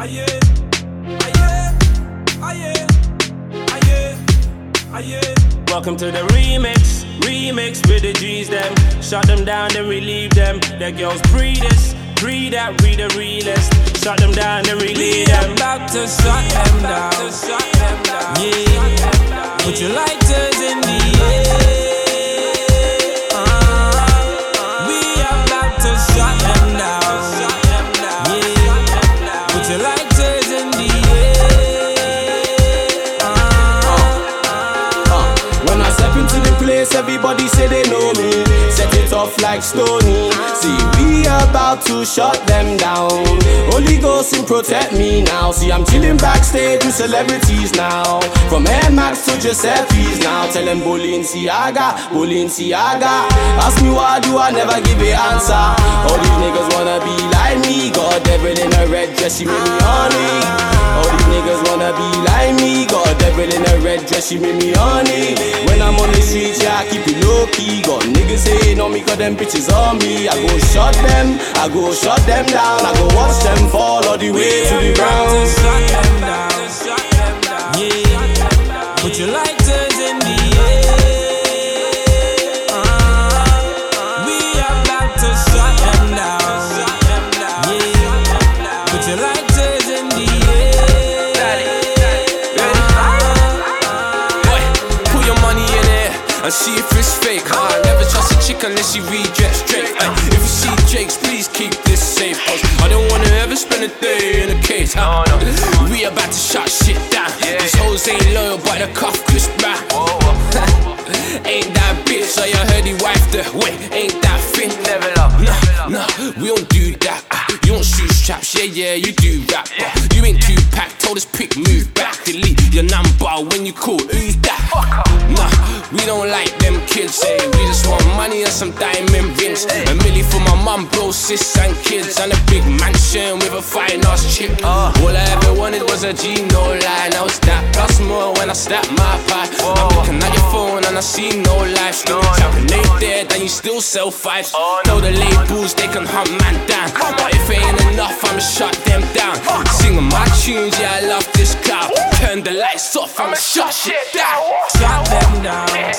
Aye, aye, aye, aye, aye. Welcome to the remix, remix with the G's them. Shut them down and relieve them. The girls breed this, breed that, read the realest. Shut them down and relieve them. about to shut them down. Yeah, put your lighters place, everybody say they know me. Set it off like Stony. See, we about to shut them down. Holy Ghost and protect me now. See, I'm chilling backstage with celebrities now. From Air Max to Giuseppe's now. Tell them Balenciaga, Balenciaga. Ask me why do I never give a answer. All these niggas wanna be like me. God devil in a red dress, she made me honey. All these niggas wanna be like me. God devil in a red dress, she made me honey. I'm on the streets, yeah, I keep it low key. Got niggas hating on me, cause them bitches on me. I go shut them, I go shut them down. I go watch them fall all the way and see if it's fake. Huh? Never trust a chick unless she rejects Drake. Ay, if you see Jakes, please keep this safe. Cause I don't wanna ever spend a day in a cage. Huh? We about to shut shit down. These hoes ain't loyal, but the cuff Chris Brown. ain't that bitch? So you heard he wife the way, ain't that fit? Never love. Nah, nah, we don't do yeah, yeah, you do rap. but You ain't two pack, told us pick, move back, delete your number when you call. Who's that? Nah, we don't like them kids. Say we just want money and some diamond rings. A milli for my mum, bro, sis, and kids, and a big mansion with a fine ass chick. All I ever wanted was a G, no lie. Now it's that plus more when I slap my pie. I'm looking I see no life. Tapping ain't there, then you still sell fives. Know the labels, they can hunt man down. But if it ain't enough, I'ma shut them down. Singing my tunes, yeah, I love this crowd. Turn the lights off, I'ma shut shit down. Shut them down. Yeah,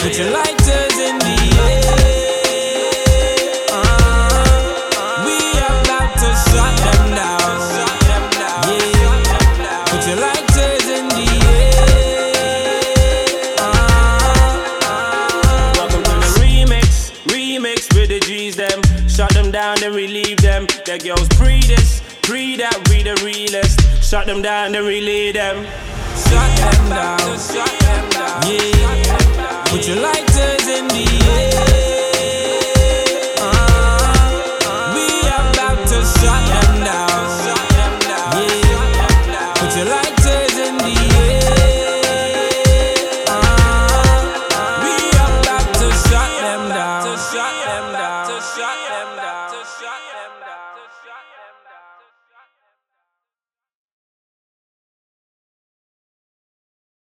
put your lighters in the air. Uh, we Shut them down then relieve them. Their girls pre this, pre that, we the realest. Shut them down then relieve them. Them shut them down. Yeah. Put your